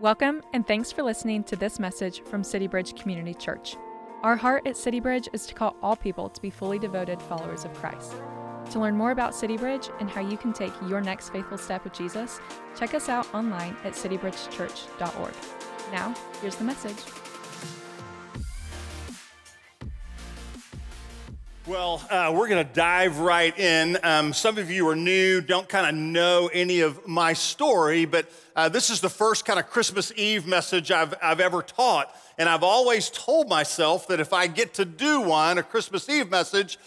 Welcome, and thanks for listening to this message from City Bridge Community Church. Our heart at City Bridge is to call all people to be fully devoted followers of Christ. To learn more about City Bridge and how you can take your next faithful step with Jesus, check us out online at citybridgechurch.org. Now, here's the message. Well, uh, we're going to dive right in. Um, some of you are new, don't kind of know any of my story, but uh, this is the first kind of Christmas Eve message I've, I've ever taught. And I've always told myself that if I get to do one, a Christmas Eve message,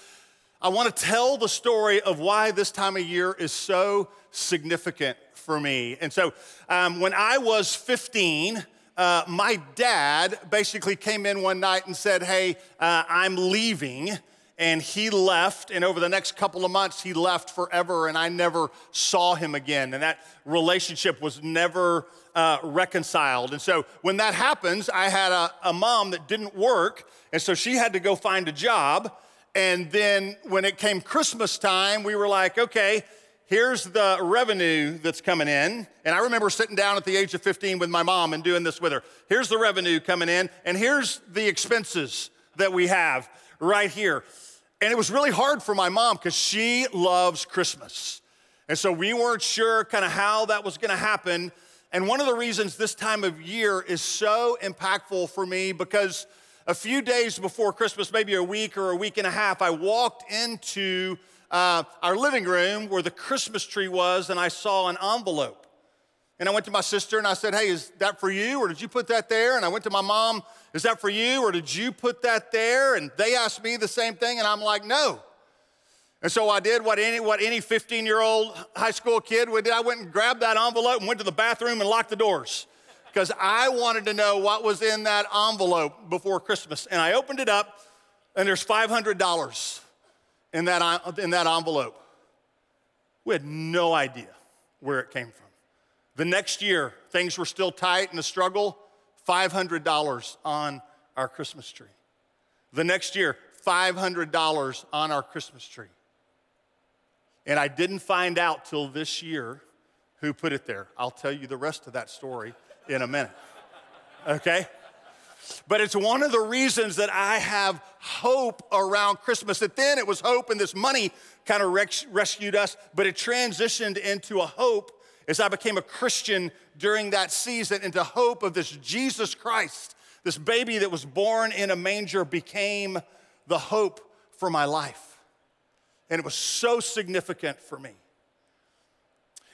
I want to tell the story of why this time of year is so significant for me. And so um, when I was 15, uh, my dad basically came in one night and said, Hey, uh, I'm leaving and he left and over the next couple of months he left forever and i never saw him again and that relationship was never uh, reconciled and so when that happens i had a, a mom that didn't work and so she had to go find a job and then when it came christmas time we were like okay here's the revenue that's coming in. And I remember sitting down at the age of 15 with my mom and doing this with her. Here's the revenue coming in, and here's the expenses that we have right here. And it was really hard for my mom because she loves Christmas. And so we weren't sure kind of how that was going to happen. And one of the reasons this time of year is so impactful for me because a few days before Christmas, maybe a week or a week and a half, I walked into uh, our living room where the Christmas tree was and I saw an envelope. And I went to my sister and I said, Hey, is that for you or did you put that there? And I went to my mom, Is that for you or did you put that there? And they asked me the same thing and I'm like, No. And so I did what any, what any 15 year old high school kid would do. I went and grabbed that envelope and went to the bathroom and locked the doors because I wanted to know what was in that envelope before Christmas. And I opened it up and there's $500 in that, in that envelope. We had no idea where it came from. The next year, things were still tight and a struggle. $500 on our Christmas tree. The next year, $500 on our Christmas tree. And I didn't find out till this year who put it there. I'll tell you the rest of that story in a minute. Okay? But it's one of the reasons that I have hope around Christmas. That then it was hope and this money kind of rescued us, but it transitioned into a hope as I became a Christian during that season into hope of this Jesus Christ, this baby that was born in a manger became the hope for my life. And it was so significant for me.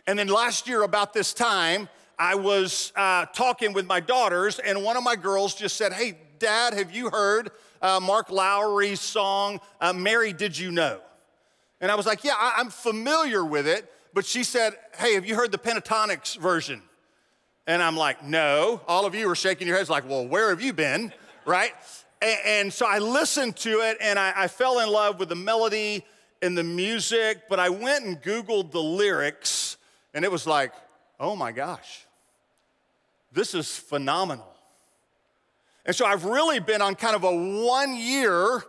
And then last year, about this time, I was uh, talking with my daughters, and one of my girls just said, Hey, Dad, have you heard uh, Mark Lowry's song, uh, Mary Did You Know? And I was like, Yeah, I- I'm familiar with it. But she said, Hey, have you heard the Pentatonix version? And I'm like, No. All of you are shaking your heads like, Well, where have you been? right? And, and, so I listened to it and I, I fell in love with the melody and the music, but I went and Googled the lyrics and it was like, Oh my gosh, this is phenomenal. And so I've really been on kind of a one year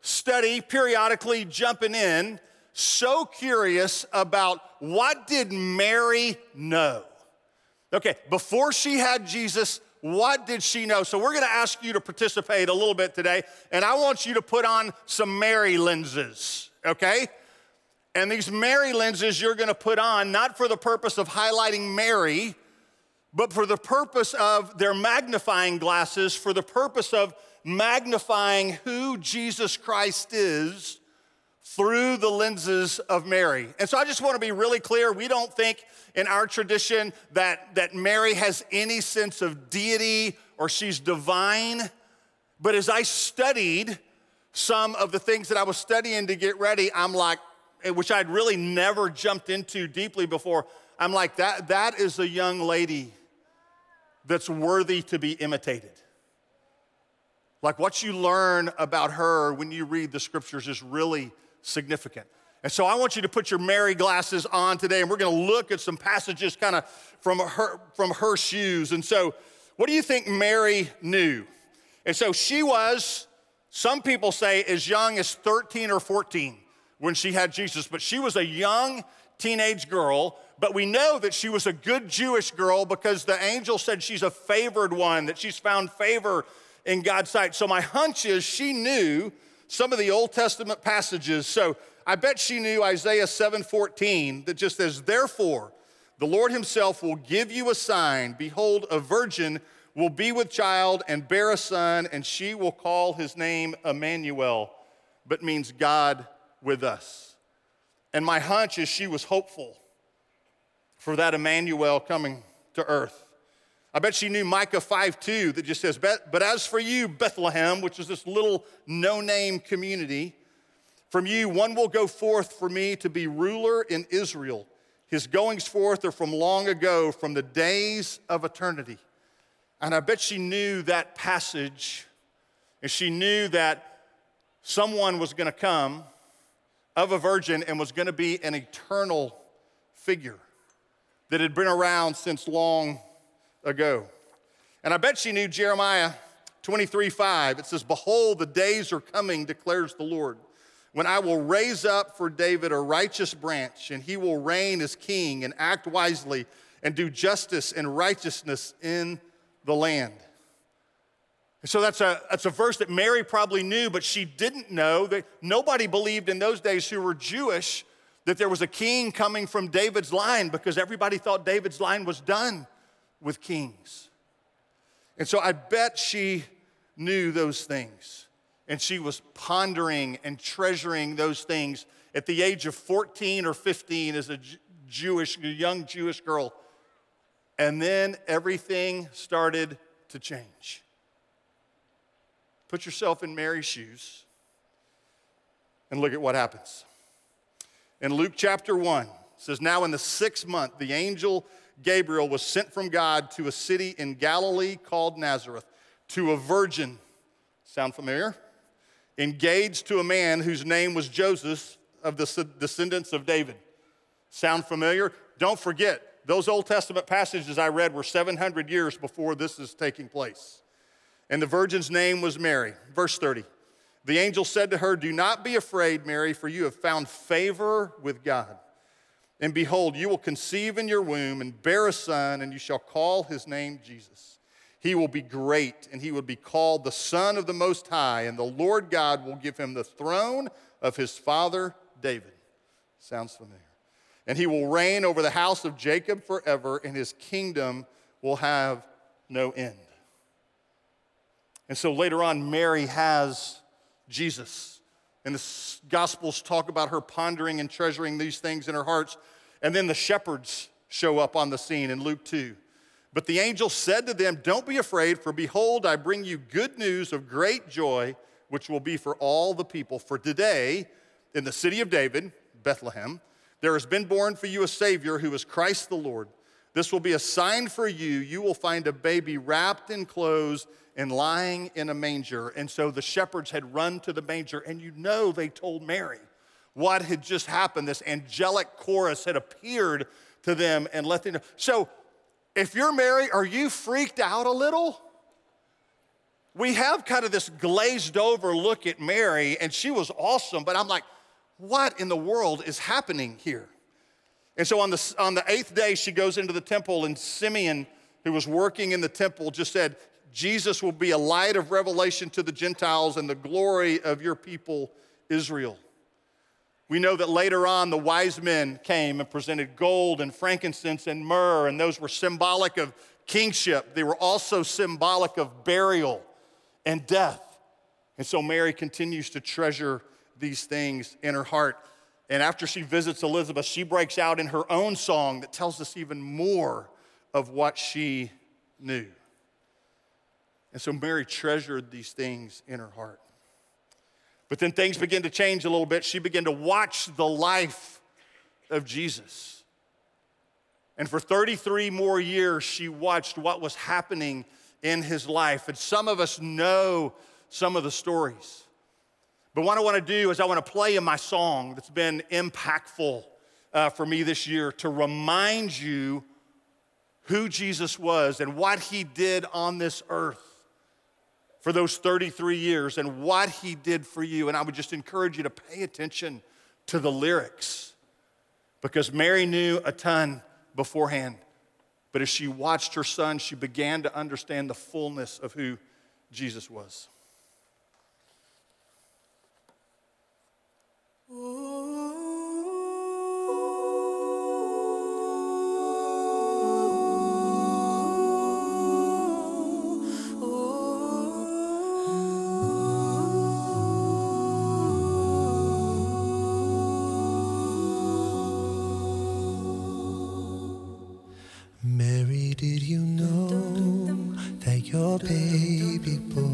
study, periodically jumping in so curious about what did Mary know? Okay, before she had Jesus, what did she know? So we're going to ask you to participate a little bit today, and I want you to put on some Mary lenses, okay? And these Mary lenses you're going to put on not for the purpose of highlighting Mary, but for the purpose of their magnifying glasses, for the purpose of magnifying who Jesus Christ is through the lenses of Mary. And so I just want to be really clear we don't think in our tradition that, that Mary has any sense of deity or she's divine. But as I studied some of the things that I was studying to get ready, I'm like, eh, which I'd really never jumped into deeply before, I'm like, that, that is a young lady that's worthy to be imitated. Like what you learn about her when you read the scriptures is really significant. And so I want you to put your Mary glasses on today, and we're going to look at some passages kind of from her, from her shoes. And so, what do you think Mary knew? And so she was, some people say, as young as 13 or 14 when she had Jesus, but she was a young teenage girl, but we know that she was a good Jewish girl because the angel said she's a favored one, that she's found favor in God's sight. So my hunch is she knew some of the Old Testament passages. So I bet she knew Isaiah 7:14 that just says, "Therefore, the Lord himself will give you a sign. Behold, a virgin will be with child and bear a son, and she will call his name Emmanuel, but means God with us." And my hunch is she was hopeful for that Emmanuel coming to earth. I bet she knew Micah 5 2 that just says, But as for you, Bethlehem, which is this little no name community, from you one will go forth for me to be ruler in Israel. His goings forth are from long ago, from the days of eternity. And I bet she knew that passage, and she knew that someone was going to come of a virgin and was going to be an eternal figure that had been around since long ago. And I bet she knew Jeremiah 23 5. It says, Behold, the days are coming, declares the Lord, when I will raise up for David a righteous branch, and he will reign as king and act wisely and do justice and righteousness in the land. And so that's a, that's a verse that Mary probably knew, but she didn't know that nobody believed in those days who were Jewish that there was a king coming from David's line because everybody thought David's line was done with kings. And so I bet she knew those things. And she was pondering and treasuring those things at the age of 14 or 15 as a Jewish, a young Jewish girl. And then everything started to change. Put yourself in Mary's shoes and look at what happens. In Luke chapter 1, says, Now in the sixth month, the angel Gabriel was sent from God to a city in Galilee called Nazareth to a virgin. Sound familiar? Engaged to a man whose name was Joseph of the descendants of David. Sound familiar? Don't forget, those Old Testament passages I read were 700 years before this is taking place. And the virgin's name was Mary. Verse 30. The angel said to her, Do not be afraid, Mary, for you have found favor with God. And behold, you will conceive in your womb and bear a son, and you shall call his name Jesus. He will be great, and he will be called the Son of the Most High, and the Lord God will give him the throne of his father David. Sounds familiar. And he will reign over the house of Jacob forever, and his kingdom will have no end. And so later on, Mary has Jesus. And the Gospels talk about her pondering and treasuring these things in her hearts. And then the shepherds show up on the scene in Luke 2. But the angel said to them, Don't be afraid, for behold, I bring you good news of great joy, which will be for all the people. For today, in the city of David, Bethlehem, there has been born for you a Savior who is Christ the Lord. This will be a sign for you. You will find a baby wrapped in clothes and lying in a manger. And so the shepherds had run to the manger, and you know they told Mary what had just happened. This angelic chorus had appeared to them and let them know. So if you're Mary, are you freaked out a little? We have kind of this glazed over look at Mary, and she was awesome, but I'm like, what in the world is happening here? And so on the, on the eighth day, she goes into the temple, and Simeon, who was working in the temple, just said, Jesus will be a light of revelation to the Gentiles and the glory of your people, Israel. We know that later on the wise men came and presented gold and frankincense and myrrh, and those were symbolic of kingship. They were also symbolic of burial and death. And so Mary continues to treasure these things in her heart. And after she visits Elizabeth, she breaks out in her own song that tells us even more of what she knew. And so Mary treasured these things in her heart. But then things began to change a little bit. She began to watch the life of Jesus. And for 33 more years, she watched what was happening in his life. And some of us know some of the stories. But what I want to do is I want to play in my song that's been impactful uh, for me this year to remind you who Jesus was and what he did on this earth for those 33 years and what he did for you. And I would just encourage you to pay attention to the lyrics because Mary knew a ton beforehand. But as she watched her son, she began to understand the fullness of who Jesus was. Mary, did you know that your baby boy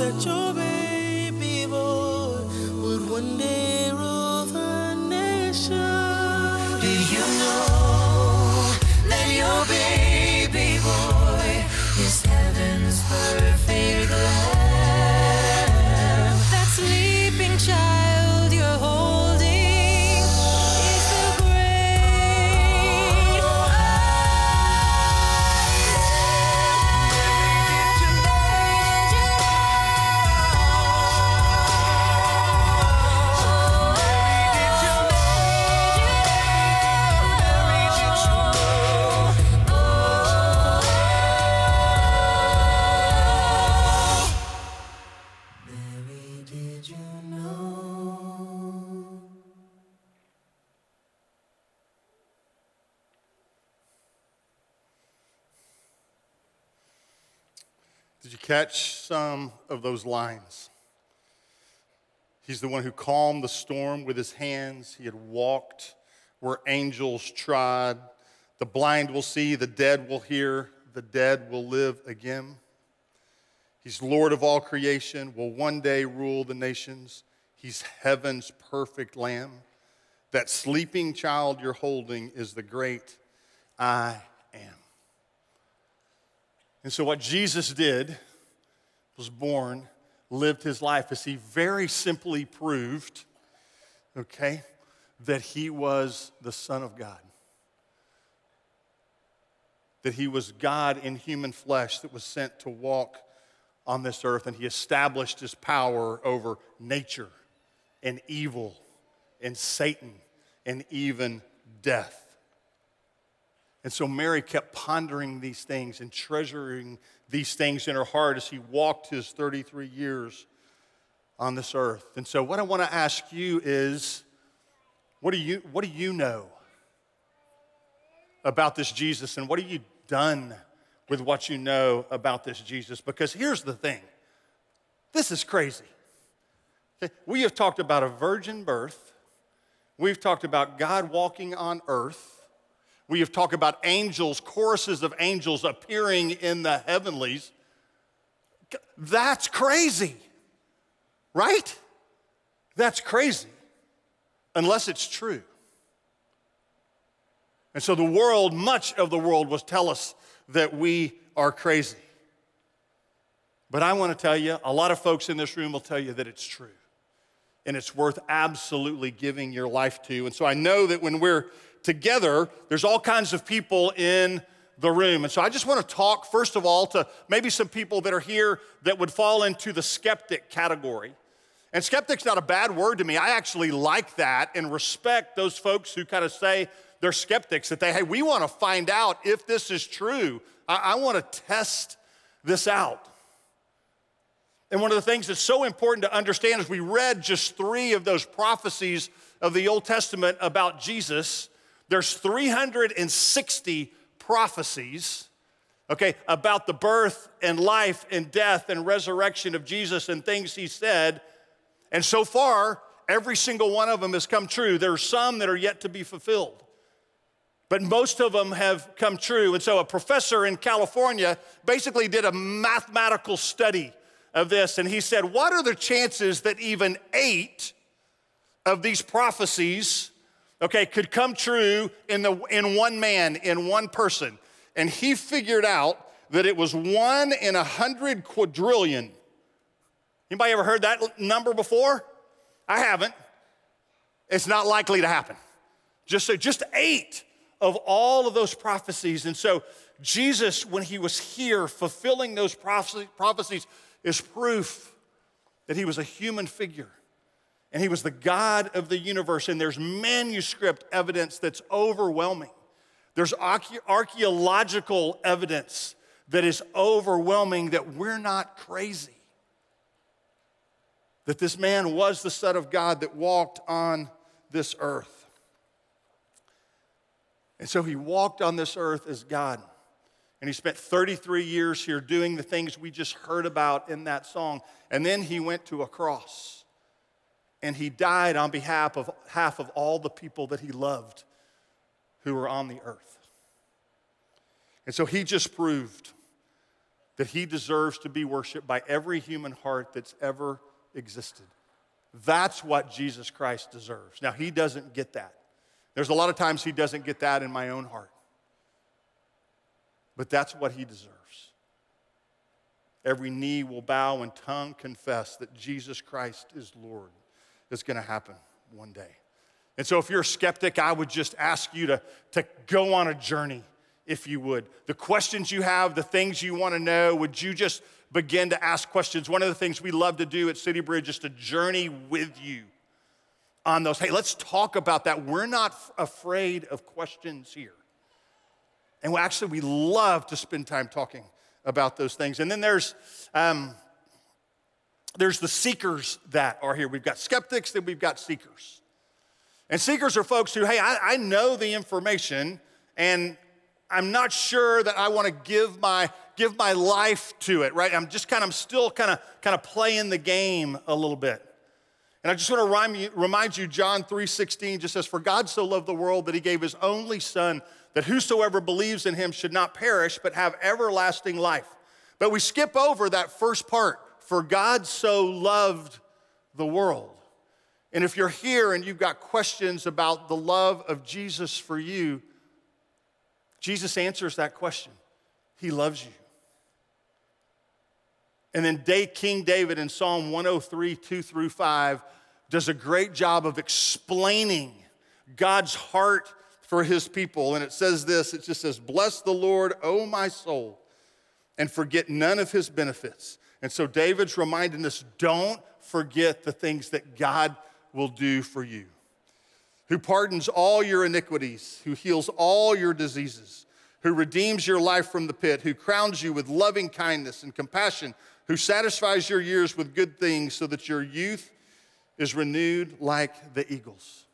that your baby boy would one day rule the nation? Did you know that your baby boy is heaven's perfect lamb? Catch some of those lines? He's the one who calmed the storm with his hands. He had walked where angels trod. The blind will see, the dead will hear, the dead will live again. He's Lord of all creation, will one day rule the nations. He's heaven's perfect lamb. That sleeping child you're holding is the great I am. And so, what Jesus did was born, lived his life as he very simply proved, okay, that he was the Son of God. That he was God in human flesh that was sent to walk on this earth, and he established his power over nature and evil and Satan and even death. And so Mary kept pondering these things and treasuring these things in her heart as he walked his 33 years on this earth. And so, what I want to ask you is what do you, what do you know about this Jesus, and what have you done with what you know about this Jesus? Because here's the thing this is crazy. We have talked about a virgin birth We've talked about God walking on earth. We have talked about angels, choruses of angels appearing in the heavenlies. That's crazy, right? That's crazy, unless it's true. And so the world, much of the world, will tell us that we are crazy. But I want to tell you, a lot of folks in this room will tell you that it's true. And it's worth absolutely giving your life to. And so I know that when we're together, there's all kinds of people in the room. And so I just want to talk, first of all, to maybe some people that are here that would fall into the skeptic category. And skeptic's not a bad word to me. I actually like that and respect those folks who kind of say they're skeptics, that they, hey, we want to find out if this is true. I, I want to test this out. And one of the things that's so important to understand is we read just three of those prophecies of the Old Testament about Jesus. There's 360 prophecies, okay, about the birth and life and death and resurrection of Jesus and things he said. And so far, every single one of them has come true. There are some that are yet to be fulfilled but most of them have come true. And so a professor in California basically did a mathematical study of this, and he said, What are the chances that even eight of these prophecies, okay, could come true in, the, in one man, in one person? And he figured out that it was one in a hundred quadrillion. Anybody ever heard that number before? I haven't. It's not likely to happen. Just so, just eight of all of those prophecies. And so, Jesus, when he was here fulfilling those prophecies, is proof that he was a human figure and he was the God of the universe. And there's manuscript evidence that's overwhelming. There's archaeological evidence that is overwhelming that we're not crazy. That this man was the Son of God that walked on this earth. And so he walked on this earth as God. And he spent 33 years here doing the things we just heard about in that song. And then he went to a cross. And he died on behalf of half of all the people that he loved who were on the earth. And so he just proved that he deserves to be worshiped by every human heart that's ever existed. That's what Jesus Christ deserves. Now, he doesn't get that. There's a lot of times he doesn't get that in my own heart. But that's what he deserves. Every knee will bow and tongue confess that Jesus Christ is Lord. Going to happen one day. And so, if you're a skeptic, I would just ask you to, to go on a journey, if you would. The questions you have, the things you want to know, would you just begin to ask questions? One of the things we love to do at City Bridge is to journey with you on those. Hey, let's talk about that. We're not f- afraid of questions here. And we actually, we love to spend time talking about those things. And then there's, um, there's the seekers that are here. We've got skeptics, then we've got seekers. And seekers are folks who, hey, I, I know the information and I'm not sure that I want to give my give my life to it, right? I'm just kind of I'm still kind of kind of playing the game a little bit. And I just want to remind you, remind you John 3:16 just says, For God so loved the world that he gave his only son, that whosoever believes in him should not perish, but have everlasting life. But we skip over that first part, for God so loved the world. And if you're here and you've got questions about the love of Jesus for you, Jesus answers that question. He loves you. And then King David in Psalm 103, 2 through 5, does a great job of explaining God's heart for his people. And it says this it just says, Bless the Lord, O my soul, and forget none of his benefits. And so David's reminding us don't forget the things that God will do for you. Who pardons all your iniquities, who heals all your diseases, who redeems your life from the pit, who crowns you with loving kindness and compassion who satisfies your years with good things so that your youth is renewed like the eagles.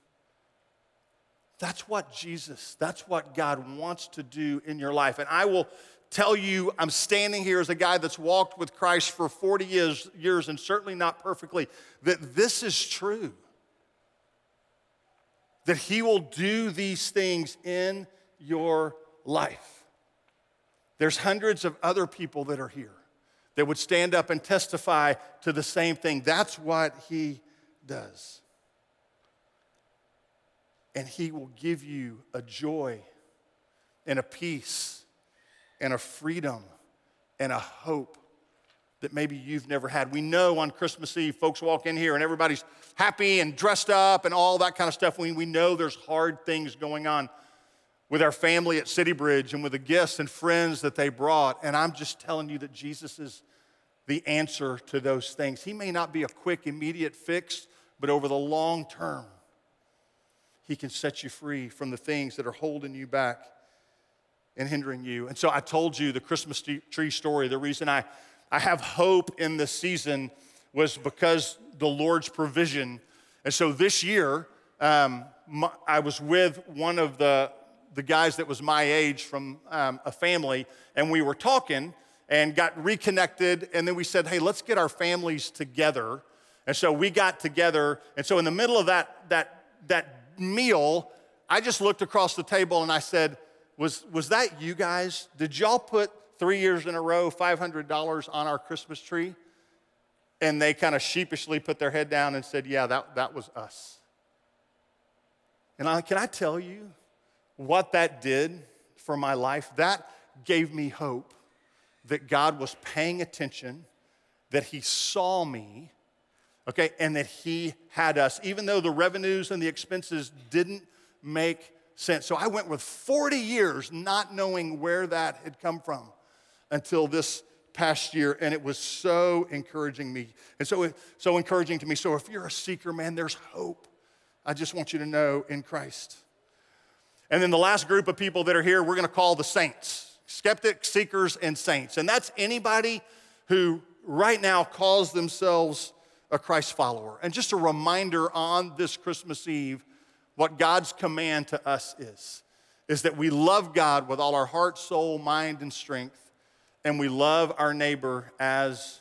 That's what Jesus, that's what God wants to do in your life. And I will tell you, I'm standing here as a guy that's walked with Christ for 40 years, years and certainly not perfectly, that this is true. that He will do these things in your life. There's hundreds of other people that are here that would stand up and testify to the same thing. That's what He does. And He will give you a joy and a peace and a freedom and a hope that maybe you've never had. We know on Christmas Eve, folks walk in here and everybody's happy and dressed up and all that kind of stuff. We, we know there's hard things going on with our family at City Bridge and with the guests and friends that they brought. And I'm just telling you that Jesus is the answer to those things. He may not be a quick, immediate fix, but over the long term, He can set you free from the things that are holding you back and hindering you. And so I told you the Christmas tree story. The reason I, I have hope in this season was because the Lord's provision. And so this year, um, my, I was with one of the, the guys that was my age from um, a family, and we were talking and got reconnected. And then we said, hey, let's get our families together. And so we got together. And so in the middle of that, that, that meal, I just looked across the table and I said, was, was that you guys? Did y'all put three years in a row $500 on our Christmas tree? And they kind of sheepishly put their head down and said, Yeah, that, that was us. And I, can I tell you what that did for my life? That gave me hope that God was paying attention, that He saw me, okay, and that He had us, even though the revenues and the expenses didn't make sense. So I went with 40 years not knowing where that had come from until this past year, and it was so encouraging me. And so, so encouraging to me. So if you're a seeker, man, there's hope. I just want you to know in Christ. And then the last group of people that are here, we're going to call the saints skeptics, seekers, and saints. And that's anybody who right now calls themselves a Christ follower. And just a reminder on this Christmas Eve what God's command to us is is that we love God with all our heart, soul, mind, and strength, and we love our neighbor as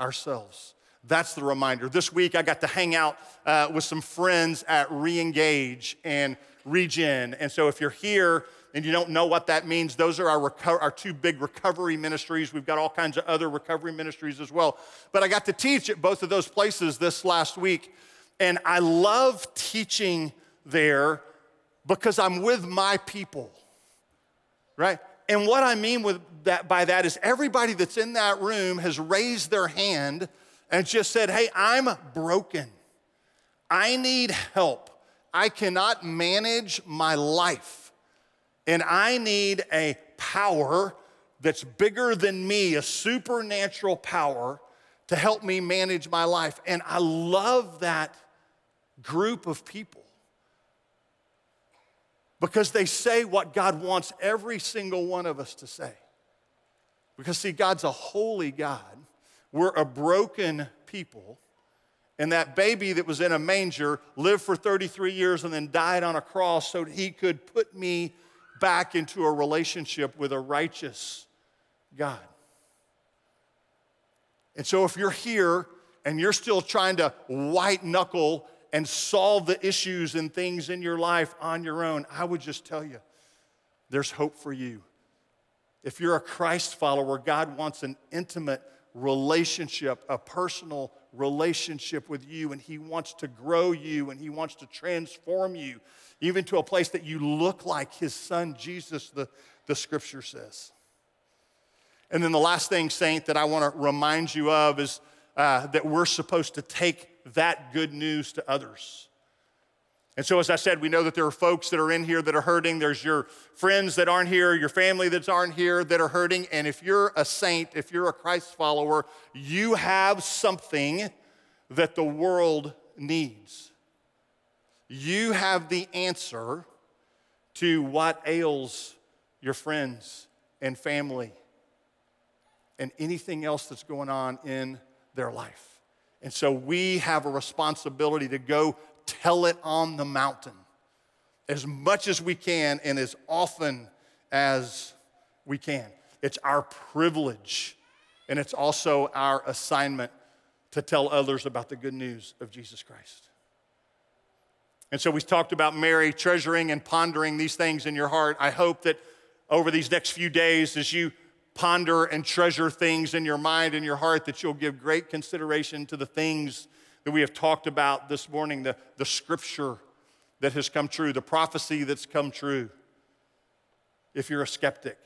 ourselves. That's the reminder. This week, I got to hang out uh, with some friends at Reengage and Regen. And so, if you're here and you don't know what that means, those are our, reco- our two big recovery ministries. We've got all kinds of other recovery ministries as well. But I got to teach at both of those places this last week. And I love teaching there because I'm with my people, right? And what I mean with that, by that is everybody that's in that room has raised their hand and just said, Hey, I'm broken. I need help. I cannot manage my life. And I need a power that's bigger than me, a supernatural power to help me manage my life. And I love that group of people because they say what God wants every single one of us to say. Because, see, God's a holy God. We're a broken people. And that baby that was in a manger lived for 33 years and then died on a cross so he could put me back into a relationship with a righteous God. And so, if you're here and you're still trying to white knuckle and solve the issues and things in your life on your own, I would just tell you there's hope for you. If you're a Christ follower, God wants an intimate relationship, a personal relationship with you, and He wants to grow you and He wants to transform you, even to a place that you look like His Son Jesus, the, the scripture says. And then the last thing, Saint, that I want to remind you of is uh, that we're supposed to take that good news to others. And so, as I said, we know that there are folks that are in here that are hurting. There's your friends that aren't here, your family that aren't here that are hurting. And if you're a saint, if you're a Christ follower, you have something that the world needs. You have the answer to what ails your friends and family and anything else that's going on in their life. And so we have a responsibility to go tell it on the mountain as much as we can and as often as we can. It's our privilege and it's also our assignment to tell others about the good news of Jesus Christ. And so we've talked about Mary treasuring and pondering these things in your heart. I hope that over these next few days, as you ponder and treasure things in your mind and your heart, that you'll give great consideration to the things that we have talked about this morning the, the scripture that has come true, the prophecy that's come true. If you're a skeptic,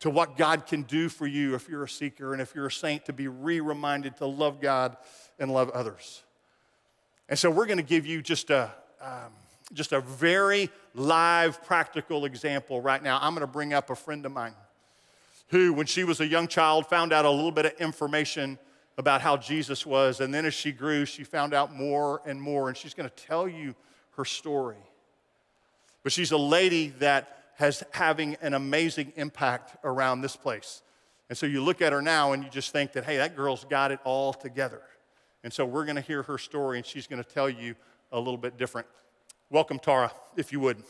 to what God can do for you if you're a seeker and if you're a saint, to be re reminded to love God and love others. And so we're going to give you just a, um, just a very live, practical example right now. I'm going to bring up a friend of mine who, when she was a young child, found out a little bit of information about how Jesus was. And then as she grew, she found out more and more. And she's going to tell you her story. But she's a lady that has having an amazing impact around this place. And so you look at her now and you just think that, hey, that girl's got it all together. And so we're going to hear her story and she's going to tell you a little bit different. Welcome, Tara, if you would.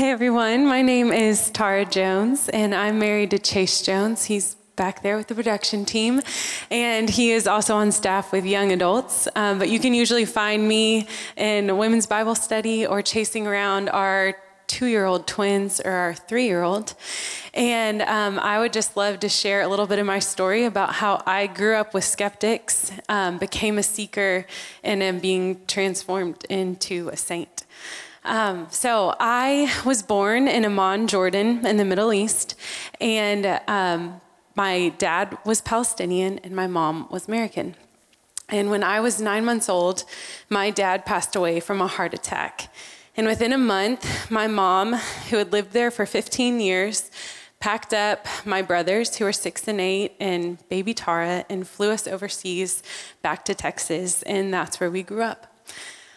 Hey everyone, my name is Tara Jones, and I'm married to Chase Jones. He's back there with the production team, and he is also on staff with young adults. Um, but you can usually find me in women's Bible study or chasing around our two year old twins or our three year old. And um, I would just love to share a little bit of my story about how I grew up with skeptics, um, became a seeker, and am being transformed into a saint. Um, so I was born in Amman, Jordan, in the Middle East, and um, my dad was Palestinian and my mom was American. And when I was nine months old, my dad passed away from a heart attack. And within a month, my mom, who had lived there for 15 years, packed up my brothers, who were six and eight, and baby Tara, and flew us overseas back to Texas. And that's where we grew up.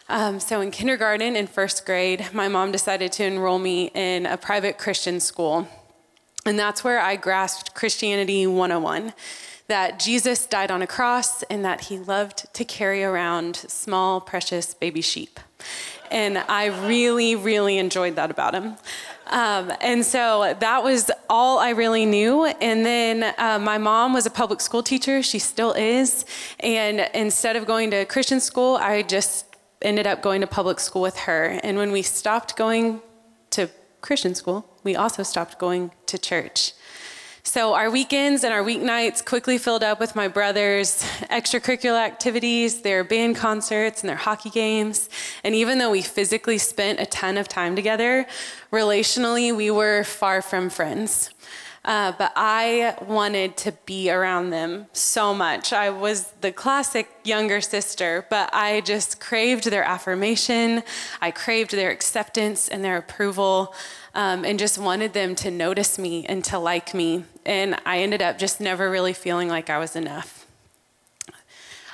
Um, so in kindergarten and first grade, my mom decided to enroll me in a private Christian school. And that's where I grasped Christianity 101 that Jesus died on a cross and that he loved to carry around small, precious baby sheep. And I really, really enjoyed that about him. Um, and so that was all I really knew. And then uh, my mom was a public school teacher, she still is. And instead of going to Christian school, I just ended up going to public school with her. And when we stopped going to Christian school, we also stopped going to church. So our weekends and our weeknights quickly filled up with my brothers' extracurricular activities, their band concerts, and their hockey games. And even though we physically spent a ton of time together, relationally, we were far from friends. Uh, but I wanted to be around them so much. I was the classic younger sister, but I just craved their affirmation. I craved their acceptance and their approval, um, and just wanted them to notice me and to like me. And I ended up just never really feeling like I was enough.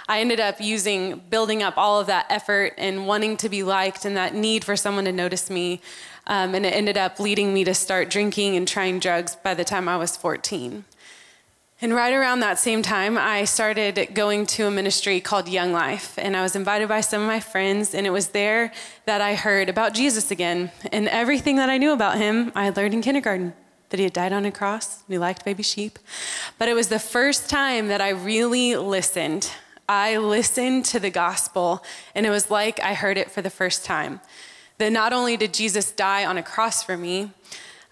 I ended up using, building up all of that effort and wanting to be liked and that need for someone to notice me. Um, and it ended up leading me to start drinking and trying drugs by the time I was 14. And right around that same time, I started going to a ministry called Young Life. And I was invited by some of my friends, and it was there that I heard about Jesus again. And everything that I knew about him, I learned in kindergarten that he had died on a cross, and he liked baby sheep. But it was the first time that I really listened. I listened to the gospel, and it was like I heard it for the first time. That not only did Jesus die on a cross for me,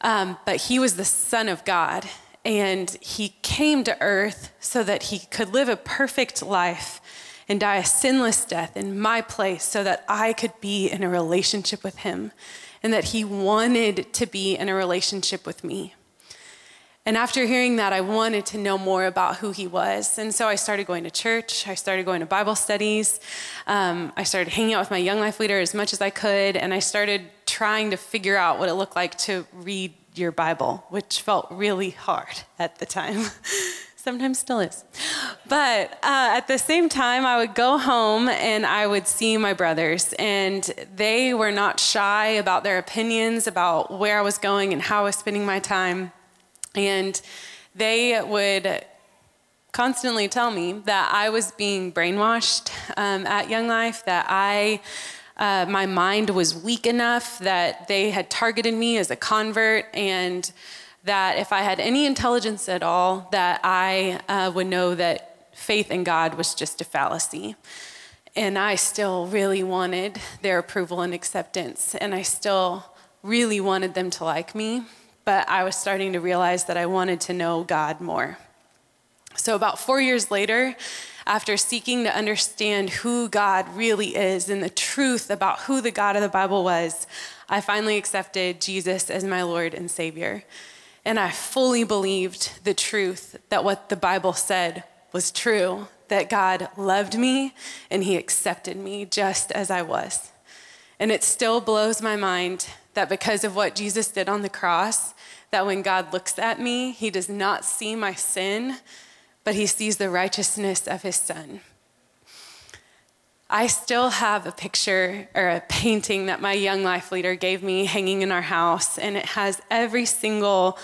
um, but he was the Son of God. And he came to earth so that he could live a perfect life and die a sinless death in my place so that I could be in a relationship with him and that he wanted to be in a relationship with me. And after hearing that, I wanted to know more about who he was. And so I started going to church. I started going to Bible studies. Um, I started hanging out with my young life leader as much as I could. And I started trying to figure out what it looked like to read your Bible, which felt really hard at the time. Sometimes still is. But uh, at the same time, I would go home and I would see my brothers, and they were not shy about their opinions about where I was going and how I was spending my time. And they would constantly tell me that I was being brainwashed um, at Young Life, that I. Uh, my mind was weak enough that they had targeted me as a convert, and that if I had any intelligence at all, that I uh, would know that faith in God was just a fallacy. And I still really wanted their approval and acceptance. And I still really wanted them to like me. But I was starting to realize that I wanted to know God more. So, about four years later, after seeking to understand who God really is and the truth about who the God of the Bible was, I finally accepted Jesus as my Lord and Savior. And I fully believed the truth that what the Bible said was true that God loved me and He accepted me just as I was. And it still blows my mind that because of what Jesus did on the cross, that when God looks at me, He does not see my sin, but He sees the righteousness of His Son. I still have a picture or a painting that my young life leader gave me hanging in our house, and it has every single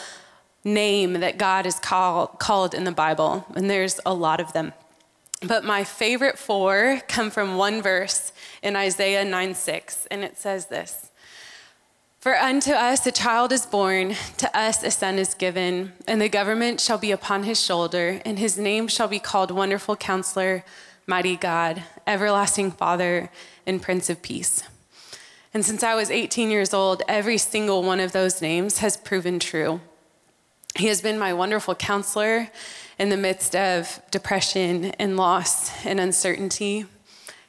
name that God is call, called in the Bible, and there's a lot of them. But my favorite four come from one verse in Isaiah 9 6, and it says this For unto us a child is born, to us a son is given, and the government shall be upon his shoulder, and his name shall be called Wonderful Counselor, Mighty God, Everlasting Father, and Prince of Peace. And since I was 18 years old, every single one of those names has proven true. He has been my wonderful counselor in the midst of depression and loss and uncertainty.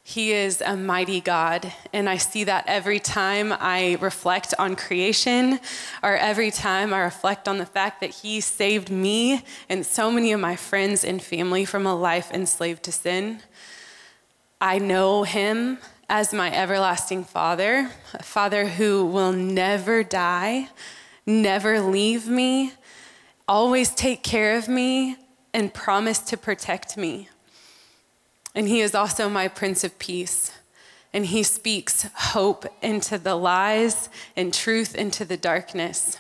He is a mighty God, and I see that every time I reflect on creation or every time I reflect on the fact that He saved me and so many of my friends and family from a life enslaved to sin. I know Him as my everlasting Father, a Father who will never die, never leave me, always take care of me, and promise to protect me. And he is also my Prince of Peace. And he speaks hope into the lies and truth into the darkness.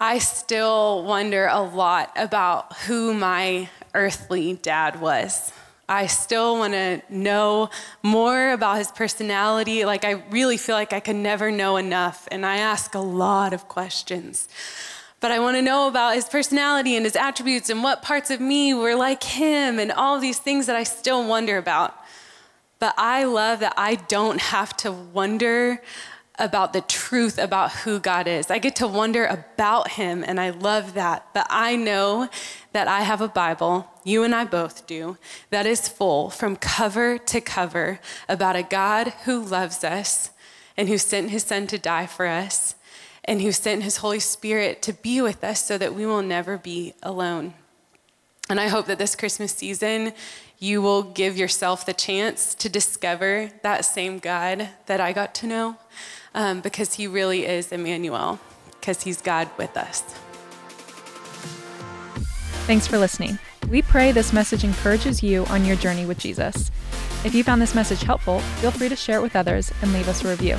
I still wonder a lot about who my earthly dad was. I still want to know more about his personality. Like, I really feel like I can never know enough. And I ask a lot of questions. But I want to know about his personality and his attributes and what parts of me were like him and all these things that I still wonder about. But I love that I don't have to wonder about the truth about who God is. I get to wonder about him, and I love that. But I know that I have a Bible, you and I both do, that is full from cover to cover about a God who loves us and who sent his son to die for us and who sent his Holy Spirit to be with us so that we will never be alone. And I hope that this Christmas season, you will give yourself the chance to discover that same God that I got to know, um, because he really is Emmanuel, because he's God with us. Thanks for listening. We pray this message encourages you on your journey with Jesus. If you found this message helpful, feel free to share it with others and leave us a review.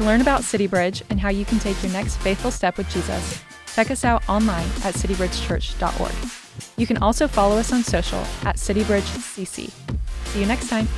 To learn about City Bridge and how you can take your next faithful step with Jesus, check us out online at citybridgechurch.org. You can also follow us on social at CityBridgeCC. See you next time.